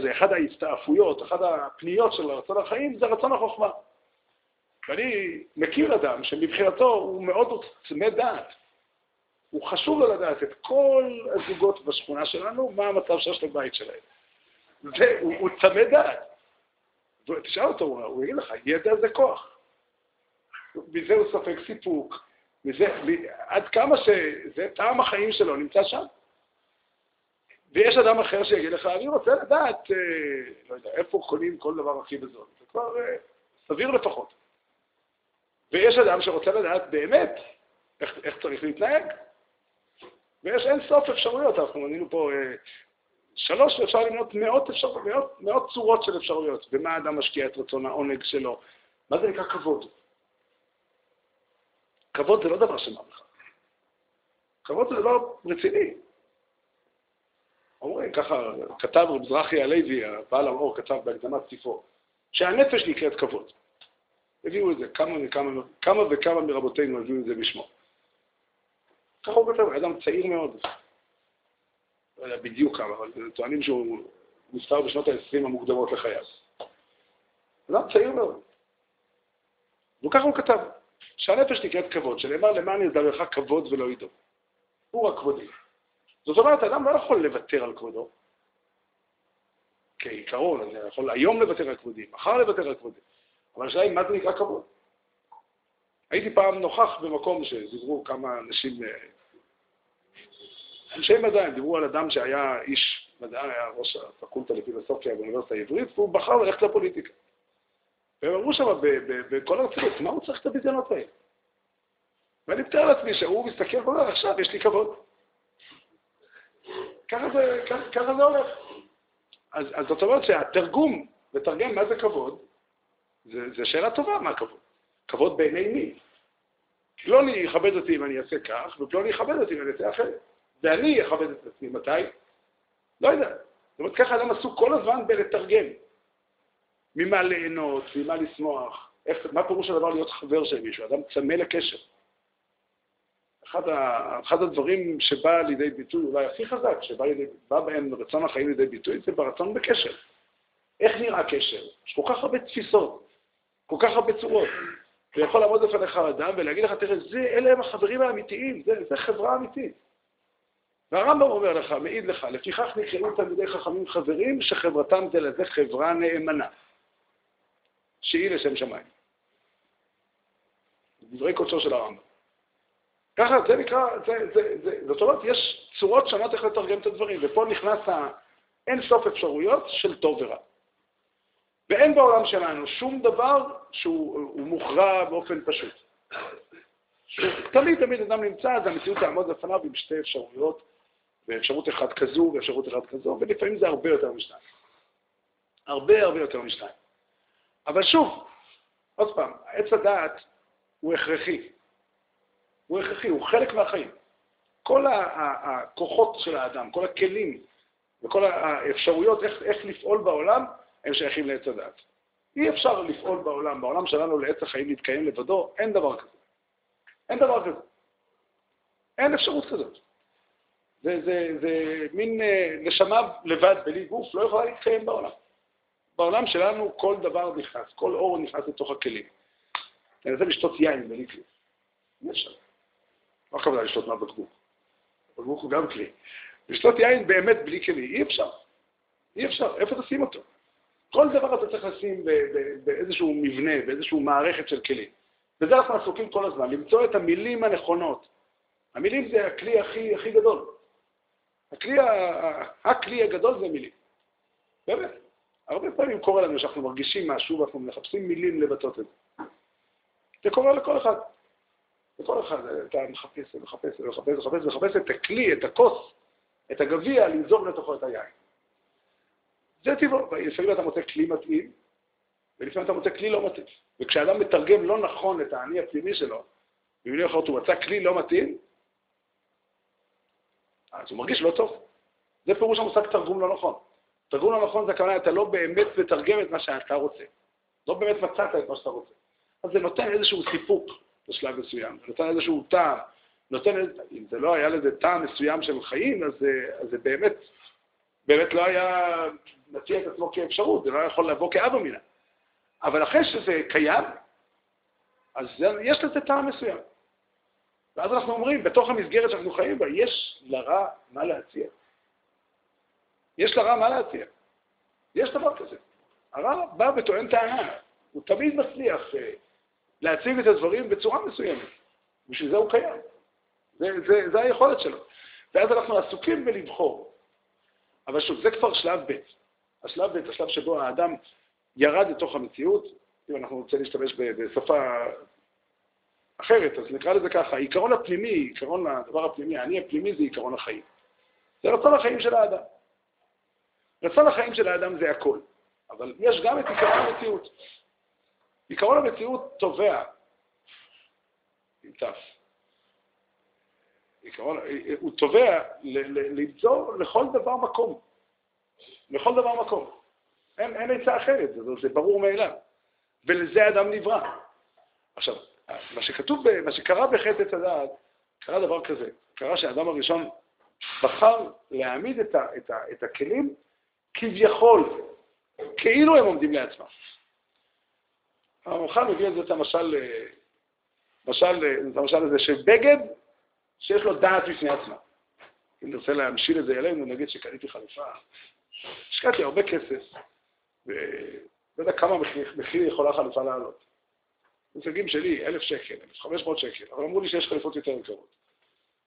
זה אחד ההסתעפויות, אחת הפניות של רצון החיים זה רצון החוכמה. ואני מכיר אדם שמבחינתו הוא מאוד צמא דעת. הוא חשוב לו לדעת את כל הזוגות בשכונה שלנו, מה המצב שיש לבית שלהם. זה, הוא, הוא צמא דעת. תשאל אותו, הוא יגיד לך, ידע זה כוח. מזה הוא סופג סיפוק, מזה, עד כמה שזה טעם החיים שלו נמצא שם. ויש אדם אחר שיגיד לך, אני רוצה לדעת, אה, לא יודע, איפה קונים כל דבר הכי בזול. זה כבר אה, סביר לפחות. ויש אדם שרוצה לדעת באמת איך, איך צריך להתנהג. ויש אין סוף אפשרויות, אנחנו מנינו פה אה, שלוש, ואפשר למנות מאות, אפשר, מאות, מאות צורות של אפשרויות. במה האדם משקיע את רצון העונג שלו? מה זה נקרא כבוד? כבוד זה לא דבר של מה. כבוד זה דבר רציני. אומרים, ככה כתב רב זרחי הלוי, הבעל האור, כתב בהקדמת ספרו, שהנפש נקראת כבוד. הביאו את זה, כמה וכמה, כמה וכמה מרבותינו הביאו את זה בשמו. ככה הוא כותב, אדם צעיר מאוד. לא יודע בדיוק כמה, אבל טוענים שהוא נפטר בשנות ה-20 המוקדמות לחייו. אדם צעיר מאוד. וככה הוא כתב, שהנפש נקראת כבוד, שנאמר למען ידברך כבוד ולא ידעו. הוא רק כבודי. זאת אומרת, אדם לא יכול לוותר על כבודו. כעיקרון, אני יכול היום לוותר על כבודי, מחר לוותר על כבודי. אבל השאלה היא, מה זה נקרא כבוד? הייתי פעם נוכח במקום שדיברו כמה אנשים, אה, אנשי מדע, הם דיברו על אדם שהיה איש מדע, היה ראש הפקולטה לפילוסופיה באוניברסיטה העברית, והוא בחר ללכת לפוליטיקה. והם אמרו שם בכל הרצינות, מה הוא צריך את הביזיונות האלה? ואני מתאר לעצמי שהוא מסתכל ואומר, עכשיו יש לי כבוד. ככה זה, ככה, ככה זה הולך. אז, אז זאת אומרת שהתרגום, לתרגם מה זה כבוד, זו שאלה טובה מה כבוד. כבוד בעיני מי? פלוני יכבד אותי אם אני אעשה כך, ופלוני יכבד אותי אם אני אעשה אחרת. ואני אכבד את עצמי מתי? לא יודע. זאת אומרת, ככה אדם עסוק כל הזמן בלתרגם. ממה ליהנות, ממה לשמוח, איך, מה פירוש הדבר להיות חבר של מישהו? אדם צמא לקשר. אחד, ה, אחד הדברים שבא לידי ביטוי, אולי הכי חזק, שבא לידי, בהם רצון החיים לידי ביטוי, זה ברצון בקשר. איך נראה קשר? יש כל כך הרבה תפיסות, כל כך הרבה צורות. ויכול לעמוד בפניך אדם ולהגיד לך, תראה, זה, אלה הם החברים האמיתיים, זה, זה חברה אמיתית. והרמב"ם אומר לך, מעיד לך, לפיכך נקראו תלמידי חכמים חברים, שחברתם זה לזה חברה נאמנה, שהיא לשם שמיים. דברי קודשו של הרמב"ם. ככה זה נקרא, זה, זה, זה, זאת אומרת, יש צורות שונות איך לתרגם את הדברים, ופה נכנס האין סוף אפשרויות של טוב ורע. ואין בעולם שלנו שום דבר שהוא מוכרע באופן פשוט. תמיד תמיד אדם נמצא, אז המציאות תעמוד לפניו עם שתי אפשרויות, ואפשרות אחת כזו ואפשרות אחת כזו, ולפעמים זה הרבה יותר משתיים. הרבה הרבה יותר משתיים. אבל שוב, עוד פעם, עץ הדעת הוא הכרחי. הוא הכרחי, הוא חלק מהחיים. כל הכוחות של האדם, כל הכלים וכל האפשרויות איך, איך לפעול בעולם, הם שייכים לעץ הדעת. אי אפשר לפעול בעולם, בעולם שלנו לעץ החיים להתקיים לבדו, אין דבר כזה. אין דבר כזה. אין אפשרות כזאת. זה, זה, זה מין אה, נשמה לבד, בלי גוף, לא יכולה להתקיים בעולם. בעולם שלנו כל דבר נכנס, כל אור נכנס לתוך הכלים. אני רוצה לשתות יין בלי כלי. אי אפשר. לא הכוונה לשתות מהבקבוק. הבקבוק הוא גם כלי. לשתות יין באמת בלי כלי, אי אפשר. אי אפשר, איפה תשים אותו? כל דבר אתה צריך לשים באיזשהו מבנה, באיזשהו מערכת של כלים. בזה אנחנו עסוקים כל הזמן, למצוא את המילים הנכונות. המילים זה הכלי הכי, הכי גדול. הכלי, הכלי הגדול זה מילים. באמת. הרבה פעמים קורה לנו שאנחנו מרגישים משהו ואנחנו מחפשים מילים לבטאות את זה. זה קורה לכל אחד. לכל אחד, אתה מחפש ומחפש ומחפש ומחפש ומחפש את הכלי, את הכוס, את הגביע, לנזור לתוכו את היין. זה טבעו. לפעמים אתה מוצא כלי מתאים, ולפעמים אתה מוצא כלי לא מתאים. וכשאדם מתרגם לא נכון את האני הפנימי שלו, במילים אחרות הוא מצא כלי לא מתאים, אז הוא מרגיש לא טוב. זה פירוש המושג תרגום לא נכון. תרגום לא נכון זה הכוונה, אתה לא באמת מתרגם את מה שאתה רוצה. לא באמת מצאת את מה שאתה רוצה. אז זה נותן איזשהו סיפוק בשלב מסוים, זה נותן איזשהו טעם, נותן, אם זה לא היה לזה טעם מסוים של חיים, אז, אז זה באמת, באמת לא היה מציע את עצמו כאפשרות, זה לא יכול לבוא כאבא מינה. אבל אחרי שזה קיים, אז יש לזה טעם מסוים. ואז אנחנו אומרים, בתוך המסגרת שאנחנו חיים בה, יש לרע מה להציע. יש לרע מה להציע. יש דבר כזה. הרע בא וטוען טענה. הוא תמיד מצליח אה, להציג את הדברים בצורה מסוימת. בשביל זה הוא קיים. זה, זה, זה היכולת שלו. ואז אנחנו עסוקים בלבחור. אבל שוב, זה כבר שלב ב'. השלב ב', השלב שבו האדם ירד לתוך המציאות, אם אנחנו רוצים להשתמש בשפה אחרת, אז נקרא לזה ככה, העיקרון הפנימי, עיקרון הדבר הפנימי, האני הפנימי זה עיקרון החיים. זה רצון החיים של האדם. רצון החיים של האדם זה הכל, אבל יש גם את עיקרון המציאות. עיקרון המציאות תובע, עם תף, עיקרון, הוא תובע למצוא לכל דבר מקום. לכל דבר מקום. אין, אין עצה אחרת, זה, זה ברור מאליו. ולזה אדם נברא. עכשיו, מה שכתוב, מה שקרה בחטא עץ הדעת, קרה דבר כזה. קרה שהאדם הראשון בחר להעמיד את, ה, את, ה, את הכלים כביכול, כאילו הם עומדים לעצמם. המוחל מביא את זה את המשל, משל, את המשל הזה של בגד שיש לו דעת בפני עצמה. אם נרצה להמשיל את זה אלינו, נגיד שקניתי חליפה, השקעתי הרבה כסף, ולא יודע כמה מחיר, מחיר יכולה חליפה לעלות. מושגים שלי, אלף שקל, אלף חמש מאות שקל, אבל אמרו לי שיש חליפות יותר יקרות.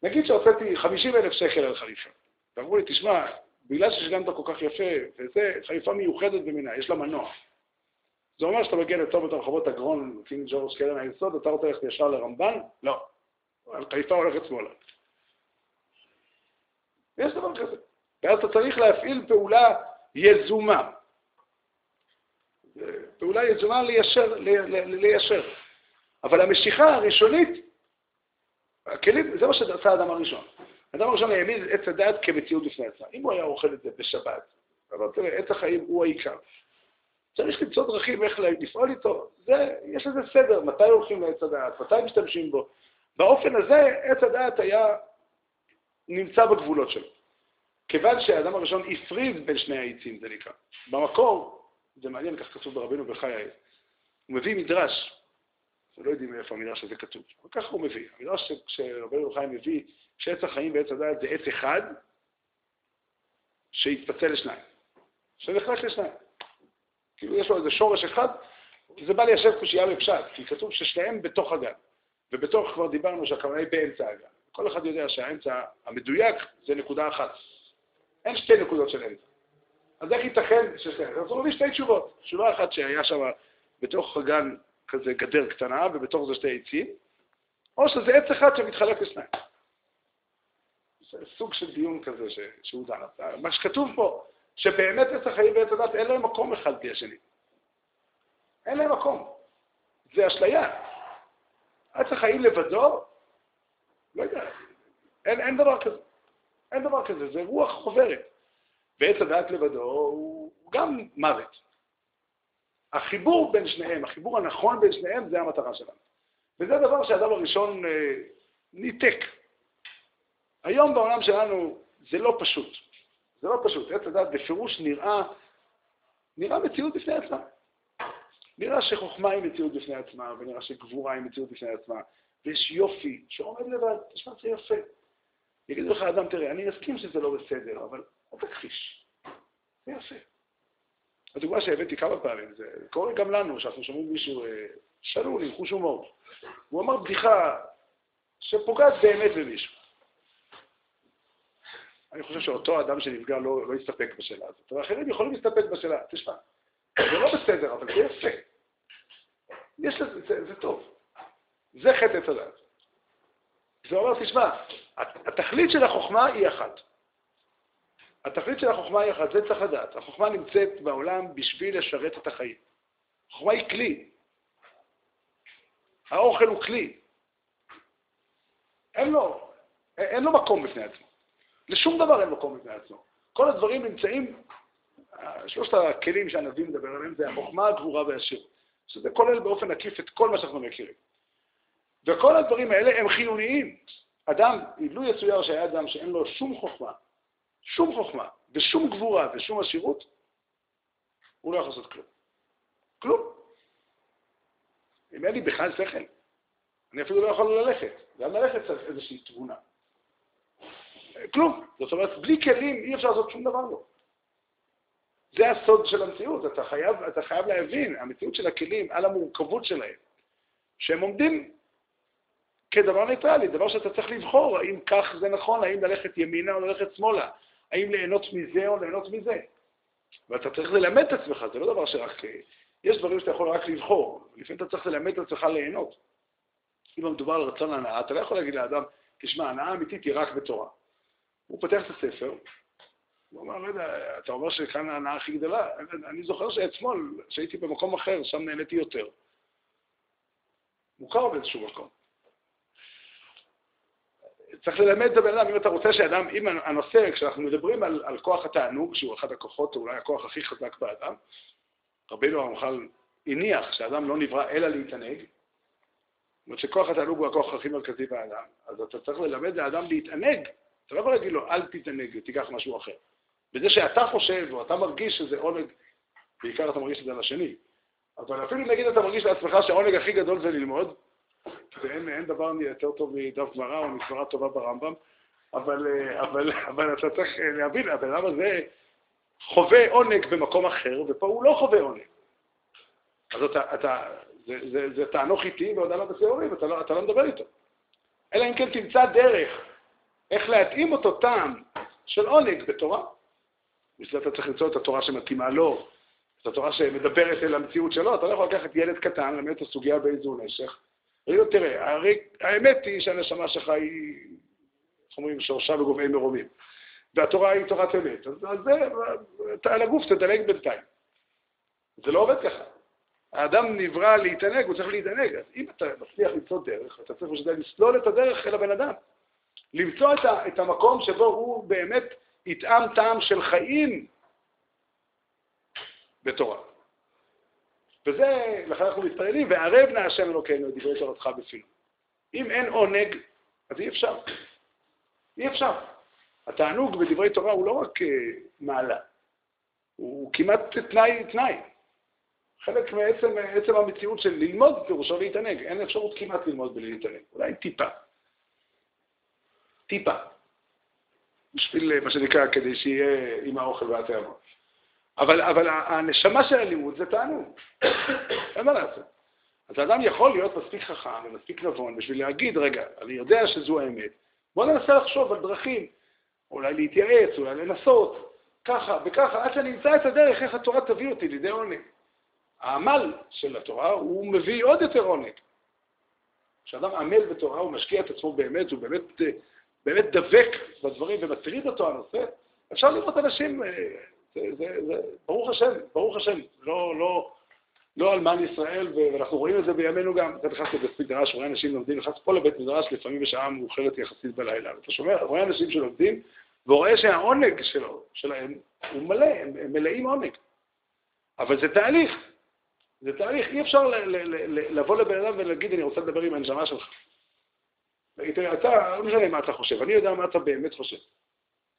נגיד שהוצאתי חמישים אלף שקל על חליפה, ואמרו לי, תשמע, בגלל ששילמת כל כך יפה, וזה חליפה מיוחדת במינה, יש לה מנוע. זה אומר שאתה מגיע לטוב את הרחובות הגרון, קינג ג'ורג' קרן היסוד, אתה רוצה ללכת ישר לרמב"ן? לא. חיפה הולכת שמאלה. יש דבר כזה. ואז אתה צריך להפעיל פעולה יזומה. פעולה יזומה ליישר, ליישר. אבל המשיכה הראשונית, הכלים, זה מה שעשה האדם הראשון. האדם הראשון העמיד את עץ הדעת כמציאות בפני עצמה. אם הוא היה אוכל את זה בשבת, אבל תראה, עץ החיים הוא העיקר. צריך למצוא דרכים איך לפעול איתו. זה, יש לזה סדר, מתי הולכים לעץ הדעת, מתי משתמשים בו. באופן הזה, עץ הדעת היה נמצא בגבולות שלו. כיוון שהאדם הראשון הפריד בין שני העצים, זה נקרא. במקור, זה מעניין, כך כתוב ברבינו בחיי, הוא מביא מדרש, אנחנו לא יודעים איפה המדרש הזה כתוב, אבל ככה הוא מביא. המדרש שרבינו בחיי מביא, שעץ החיים ועץ הדעת זה עץ אחד, שהתפצל לשניים, שנחלק לשניים. כאילו יש לו איזה שורש אחד, זה בא ליישב קושייה בפשט, כי כתוב ששניהם בתוך הגן, ובתוך כבר דיברנו שהכוונה היא באמצע הגן. כל אחד יודע שהאמצע המדויק זה נקודה אחת. אין שתי נקודות של אמצע. אז איך ייתכן ששתי... אז הוא מביא שתי תשובות. תשובה אחת שהיה שם בתוך הגן כזה גדר קטנה, ובתוך זה שתי עצים, או שזה עץ אחד שמתחלק לשניים. זה סוג של דיון כזה ש... שהוא דן. מה שכתוב פה, שבאמת עץ החיים ועץ הדת אין להם מקום אחד בלי השני. אין להם מקום. זה אשליה. עץ החיים לבדו, לא יודע, אין, אין דבר כזה. אין דבר כזה, זה רוח חוברת. ועץ הדעת לבדו הוא גם מוות. החיבור בין שניהם, החיבור הנכון בין שניהם, זה המטרה שלנו. וזה דבר שהאדם הראשון אה, ניתק. היום בעולם שלנו זה לא פשוט. זה לא פשוט. עץ הדת בפירוש נראה, נראה מציאות בפני עצמה. נראה שחוכמה היא מציאות בפני עצמה, ונראה שגבורה היא מציאות בפני עצמה, ויש יופי שעומד לבד, תשמע, זה יפה. יגידו לך אדם, תראה, אני מסכים שזה לא בסדר, אבל אל תכחיש. זה יפה. הדוגמה שהבאתי כמה פעמים, זה קורה גם לנו, שאנחנו שומעים מישהו אה, שלול עם חוש הומור. הוא אמר בדיחה שפוגעת באמת במישהו. אני חושב שאותו אדם שנפגע לא, לא יסתפק בשאלה הזאת. ואחרים יכולים להסתפק בשאלה, תשמע, זה לא בסדר, אבל זה יפה. יש לזה, זה, זה טוב. זה חטא עץ הדעת. זה אומר, תשמע, התכלית של החוכמה היא אחת. התכלית של החוכמה היא אחת, זה צריך לדעת. החוכמה נמצאת בעולם בשביל לשרת את החיים. החוכמה היא כלי. האוכל הוא כלי. אין לו, אין לו מקום בפני עצמו. לשום דבר אין מקום בפני עצמו. כל הדברים נמצאים, שלושת הכלים שהנביא מדבר עליהם זה החוכמה, הגבורה והשיר. שזה כולל באופן עקיף את כל מה שאנחנו מכירים. וכל הדברים האלה הם חיוניים. אדם, לו יצויר שהיה אדם שאין לו שום חוכמה, שום חוכמה, ושום גבורה ושום עשירות, הוא לא יכול לעשות כלום. כלום. אם אין לי בכלל שכל, אני אפילו לא יכול ללכת. גם ללכת צריך איזושהי תבונה. כלום. זאת אומרת, בלי כלים אי אפשר לעשות שום דבר לא. זה הסוד של המציאות. אתה חייב, אתה חייב להבין, המציאות של הכלים, על המורכבות שלהם, שהם עומדים כדבר ניטרלי, דבר שאתה צריך לבחור, האם כך זה נכון, האם ללכת ימינה או ללכת שמאלה, האם ליהנות מזה או ליהנות מזה. ואתה צריך ללמד את עצמך, זה לא דבר שרק... יש דברים שאתה יכול רק לבחור, לפעמים אתה צריך ללמד את עצמך ליהנות. אם מדובר על רצון הנאה, אתה לא יכול להגיד לאדם, תשמע, הנאה אמיתית היא רק בתורה. הוא פותח את הספר, הוא אומר, לא יודע, אתה אומר שכאן ההנאה הכי גדולה? אני זוכר שאתמול, שהייתי במקום אחר, שם נהניתי יותר. מוכר באיזשהו מקום. צריך ללמד את הבן אדם, אם אתה רוצה שאדם, אם הנושא, כשאנחנו מדברים על, על כוח התענוג, שהוא אחד הכוחות, אולי הכוח הכי חזק באדם, רבינו הרמח"ל הניח שאדם לא נברא אלא להתענג, זאת אומרת שכוח התענוג הוא הכוח הכי מרכזי באדם, אז אתה צריך ללמד לאדם להתענג, אתה לא יכול להגיד לו, אל תתענג, תיקח משהו אחר. בזה שאתה חושב, או אתה מרגיש שזה עונג, בעיקר אתה מרגיש את זה על השני, אבל אפילו נגיד אתה מרגיש לעצמך שהעונג הכי גדול זה ללמוד, ואין אין דבר יותר טוב מדף גמרא או מסברה טובה ברמב"ם, אבל, אבל, אבל אתה צריך להבין, הבן אדם הזה חווה עונג במקום אחר, ופה הוא לא חווה עונג. אז אתה, אתה, זה, זה, זה תענוך איתי בעודם הבשעורים, אתה, לא, אתה לא מדבר איתו. אלא אם כן תמצא דרך איך להתאים אותו טעם של עונג בתורה. בשביל אתה צריך למצוא את התורה שמתאימה לו, את התורה שמדברת אל המציאות שלו. אתה לא יכול לקחת ילד קטן, ללמד את הסוגיה באיזו נשך, ולהגיד לו, תראה, הרי האמת היא שהנשמה שלך היא, איך אומרים, שורשה וגובהי מרומים. והתורה היא תורת אמת. אז, אז זה, על הגוף תדלג בינתיים. זה לא עובד ככה. האדם נברא להתענג, הוא צריך להתענג. אז אם אתה מצליח למצוא דרך, אתה צריך בשביל לסלול את הדרך אל הבן אדם. למצוא את, ה, את המקום שבו הוא באמת יטעם טעם של חיים בתורה. וזה, לכן אנחנו מתפללים, וערב נא השם אלוקינו את דברי תורתך בפינו. אם אין עונג, אז אי אפשר. אי אפשר. התענוג בדברי תורה הוא לא רק אה, מעלה, הוא כמעט תנאי, תנאי. חלק מעצם המציאות של ללמוד פירושו להתענג. אין אפשרות כמעט ללמוד בלי להתענג, אולי טיפה. טיפה. בשביל, מה שנקרא, כדי שיהיה עם האוכל והטעמות. אבל, אבל הנשמה של הלימוד זה תענוג, אין מה לעשות. אז האדם יכול להיות מספיק חכם ומספיק נבון בשביל להגיד, רגע, אני יודע שזו האמת, בוא ננסה לחשוב על דרכים, אולי להתייעץ, אולי לנסות, ככה וככה, עד שאני אמצא את הדרך איך התורה תביא אותי לידי עונג. העמל של התורה הוא מביא עוד יותר עונג. כשאדם עמל בתורה, הוא משקיע את עצמו באמת, הוא באמת, באמת דבק בדברים ומטריד אותו הנושא, אפשר לראות אנשים, אה, זה, זה, ברוך השם, ברוך השם, לא, לא, לא אלמן ישראל, ואנחנו רואים את זה בימינו גם, אתה נכנס לבית מדרש, רואה אנשים לומדים, נכנס פה לבית מדרש לפעמים בשעה מאוחרת יחסית בלילה, אתה שומע, רואה אנשים שלומדים, ורואה שהעונג שלו, שלהם הוא מלא, הם, הם מלאים עונג. אבל זה תהליך, זה תהליך, אי אפשר לבוא לבן אדם ולהגיד, אני רוצה לדבר עם הנשמה שלך. אתה, לא משנה מה אתה חושב, אני יודע מה אתה באמת חושב.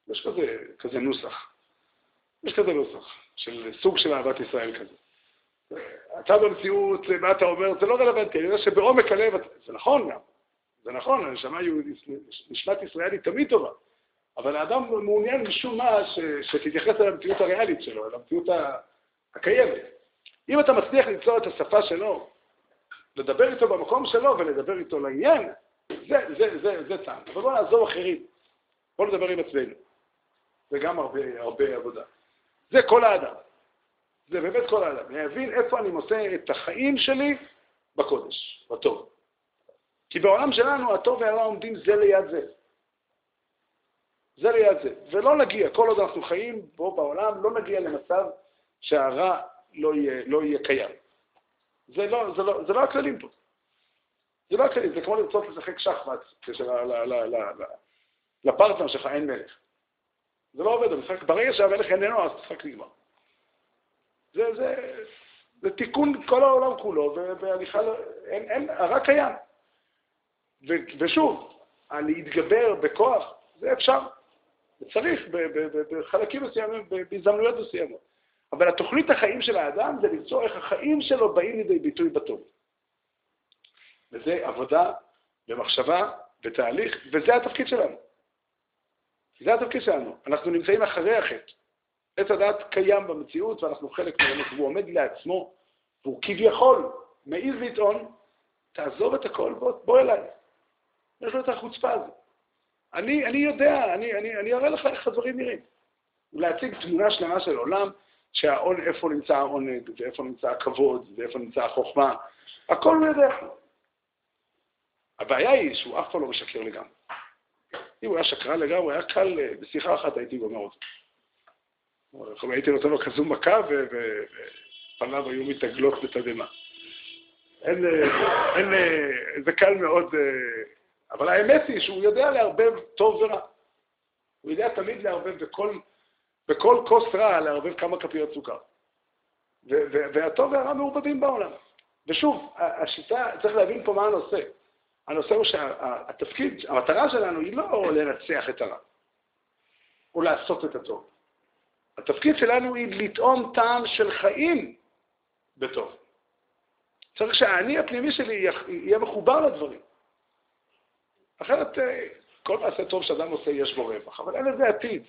יש כזה, כזה נוסח. יש כזה נוסח, של סוג של אהבת ישראל כזה. אתה במציאות, מה אתה אומר, זה לא רלוונטי, אני יודע שבעומק הלב, זה נכון גם, זה נכון, הנשמה יהודית, נשמת ישראל היא תמיד טובה, אבל האדם מעוניין משום מה ש, שתתייחס אל המציאות הריאלית שלו, אל המציאות הקיימת. אם אתה מצליח למצוא את השפה שלו, לדבר איתו במקום שלו ולדבר איתו לעניין, זה, זה, זה, זה טעם. אבל בוא נעזור אחרים, בוא נדבר עם עצמנו. זה גם הרבה, הרבה עבודה. זה כל האדם. זה באמת כל האדם. להבין איפה אני מוצא את החיים שלי בקודש, בטוב. כי בעולם שלנו הטוב והרע עומדים זה ליד זה. זה ליד זה. ולא נגיע, כל עוד אנחנו חיים פה בעולם, לא נגיע למצב שהרע לא יהיה, לא יהיה קיים. זה לא, זה, לא, זה לא הכללים פה. זה לא הכללים, זה כמו לרצות לשחק שחמט כשלפרטנר שלך אין מלך. זה לא עובד, המשחק, ברגע שהמלך איננו, אז המשחק נגמר. זה, זה, זה תיקון כל העולם כולו, והליכה, אין, אין, הרע קיים. ו, ושוב, להתגבר בכוח, זה אפשר. וצריך בחלקים מסוימים, בהזדמנויות מסוימות. אבל התוכנית החיים של האדם זה למצוא איך החיים שלו באים לידי ביטוי בטוב. וזה עבודה ומחשבה ותהליך, וזה התפקיד שלנו. זה התפקיד שלנו. אנחנו נמצאים אחרי החטא. עץ הדת קיים במציאות ואנחנו חלק ממנו, והוא עומד לעצמו, והוא כביכול מעז לטעון, תעזוב את הכל, בוא, בוא אליי. יש לו את החוצפה הזאת. אני, אני יודע, אני, אני, אני אראה לך איך הדברים נראים. להציג תמונה שלמה של עולם, שהעון, איפה נמצא העונג, ואיפה נמצא הכבוד, ואיפה נמצא החוכמה, הכל הוא יודע. הבעיה היא שהוא אף פעם לא משקר לגמרי. אם הוא היה שקרן לגמרי, היה קל, אה, בשיחה אחת הייתי גומר אותו. הייתי נותן לו כזו מכה, ופניו היו מתעגלות בתדהמה. אין, אה, אין, אה, זה קל מאוד, אבל האמת היא שהוא יודע לערבב טוב ורע. הוא יודע תמיד לערבב בכל, בכל כוס רע, לערבב כמה כפיות סוכר. והטוב והרע מעורבבים בעולם. ושוב, השיטה, צריך להבין פה מה הנושא. הנושא הוא שהתפקיד, המטרה שלנו היא לא לנצח את הרע, או לעשות את הטוב. התפקיד שלנו היא לטעום טעם של חיים בטוב. צריך שהאני הפנימי שלי יהיה מחובר לדברים. אחרת אה, כל מעשה טוב שאדם עושה יש בו רווח, אבל אין לזה עתיד.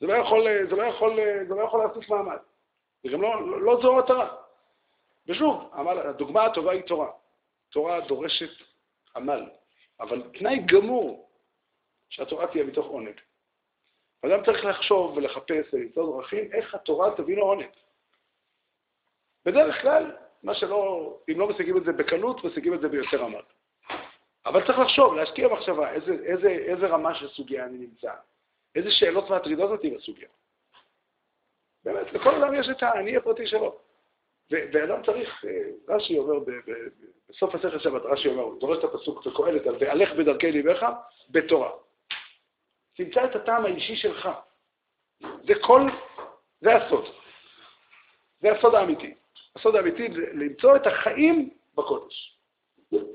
זה לא יכול, זה לא יכול, זה לא יכול לעשות מעמד. זה גם לא, לא, לא זו המטרה. ושוב, הדוגמה הטובה היא תורה. תורה דורשת עמל, אבל תנאי גמור שהתורה תהיה מתוך עונג. אדם צריך לחשוב ולחפש ולמצוא דרכים איך התורה תביא לו עונג. בדרך כלל, מה שלא, אם לא משיגים את זה בקלות, משיגים את זה ביותר עמל. אבל צריך לחשוב, להשקיע מחשבה, איזה, איזה, איזה רמה של סוגיה אני נמצא, איזה שאלות מטרידות אותי בסוגיה. באמת, לכל אדם יש את האני הפרטי שלו. ואדם צריך, אה, רש"י אומר בסוף הסכר שבת, רש"י אומר, הוא דורש את הפסוק בקהלת על והלך בדרכי ליבך בתורה. תמצא את הטעם האישי שלך. זה כל, זה הסוד. זה הסוד האמיתי. הסוד האמיתי זה למצוא את החיים בקודש.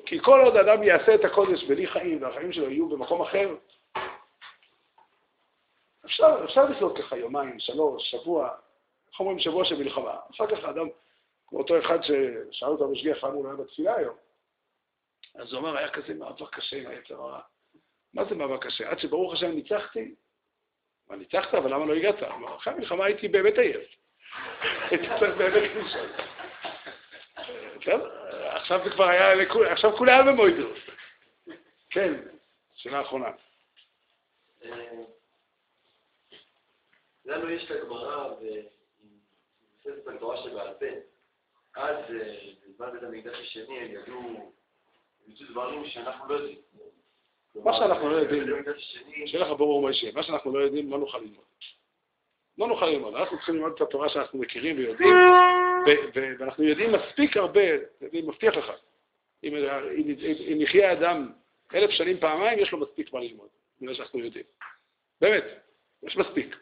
כי כל עוד אדם יעשה את הקודש בלי חיים, והחיים שלו יהיו במקום אחר, אפשר, אפשר לחיות ככה יומיים, שלוש, שבוע, איך אומרים שבוע של מלחמה. אחר כך האדם אותו אחד ששאל אותו המשגיח למה הוא לא היה בתפילה היום, אז הוא אמר, היה כזה מאבק קשה עם היצר הרע. מה זה מאבק קשה? עד שברוך השם ניצחתי, מה ניצחת, אבל למה לא הגעת? אמר, אחרי המלחמה הייתי באמת עייף. הייתי צריך באמת לישון. עכשיו זה כבר היה, עכשיו כולי היה במוידו. כן, שאלה אחרונה. לנו יש את הגמרא בספר התורה שבעל פה. אז בזמן בית המקדש השני הם ידעו, יצאו דברים שאנחנו לא יודעים. מה שאנחנו לא יודעים, שיהיה לך ברור משה, מה שאנחנו לא יודעים לא נוכל ללמוד. לא נוכל ללמוד, אנחנו צריכים ללמוד את התורה שאנחנו מכירים ויודעים, ואנחנו יודעים מספיק הרבה, אני מבטיח לך, אם יחיה אדם אלף שנים פעמיים, יש לו מספיק מה ללמוד, ממה שאנחנו יודעים. באמת, יש מספיק.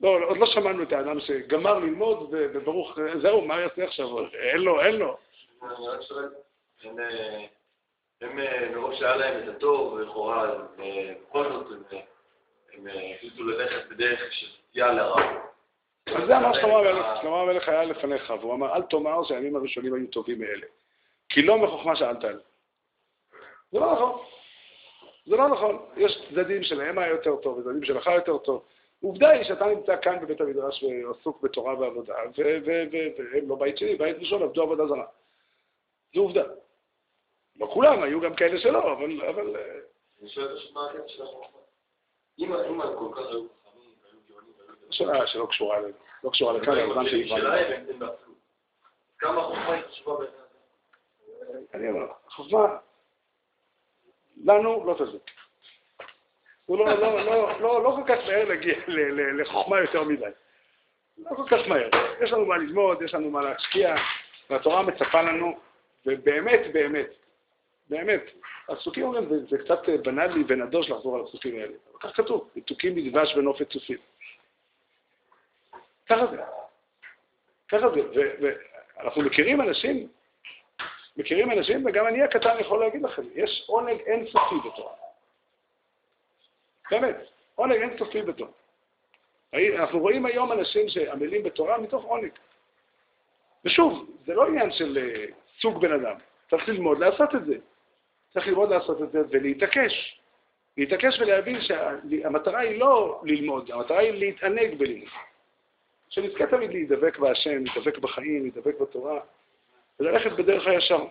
לא, עוד לא שמענו את האדם שגמר ללמוד וברוך, זהו, מה יעשה עכשיו? אין לו, אין לו. הם מרוב שהיה להם את הטוב, לכאורה, בכל זאת הם החליטו ללכת בדרך של סטייה לרע. אז זה אמר שלמה המלך, שלמה המלך היה לפניך, והוא אמר, אל תאמר שהימים הראשונים היו טובים מאלה, כי לא מחוכמה שאלת עליהם. זה לא נכון. זה לא נכון. יש צדדים שלהם היה יותר טוב, וצדדים שלך יותר טוב. עובדה היא שאתה נמצא כאן בבית המדרש ועסוק בתורה ועבודה, והם לא בית שני, בית ראשון עבדו עבודה זרה. זו עובדה. לא כולם, היו גם כאלה שלא, אבל... אבל... אה, אני שואל פשוט מה הקטע של החוכמה. אם הם כל כך היו חכמים והיו גאונים שאלה שלא קשורה אלינו, לא קשורה לכאן, הזמן שהיא. כמה חוכמה היא חשובה בעניין אני אומר, החוכמה, לנו לא תזיק. הוא לא, לא, לא, לא, לא כל כך מהר להגיע לחוכמה יותר מדי. לא כל כך מהר. יש לנו מה ללמוד, יש לנו מה להשקיע, והתורה מצפה לנו, ובאמת, באמת, באמת, הפסוקים אומרים, זה, זה קצת בנאלי ונדוש לחזור על הפסוקים האלה, אבל כך כתוב, מתוקים בדבש ונופת צופים. ככה זה. ככה זה, ואנחנו מכירים אנשים, מכירים אנשים, וגם אני הקטן יכול להגיד לכם, יש עונג אינסופי בתורה. באמת, עונג אינסופי בתורה. אנחנו רואים היום אנשים שעמלים בתורה מתוך עונג. ושוב, זה לא עניין של אה, סוג בן אדם, צריך ללמוד לעשות את זה. צריך ללמוד לעשות את זה ולהתעקש. להתעקש ולהבין שהמטרה היא לא ללמוד, המטרה היא להתענג בלימוד. שנזכה תמיד להידבק בהשם, להידבק בחיים, להידבק בתורה, וללכת בדרך הישר.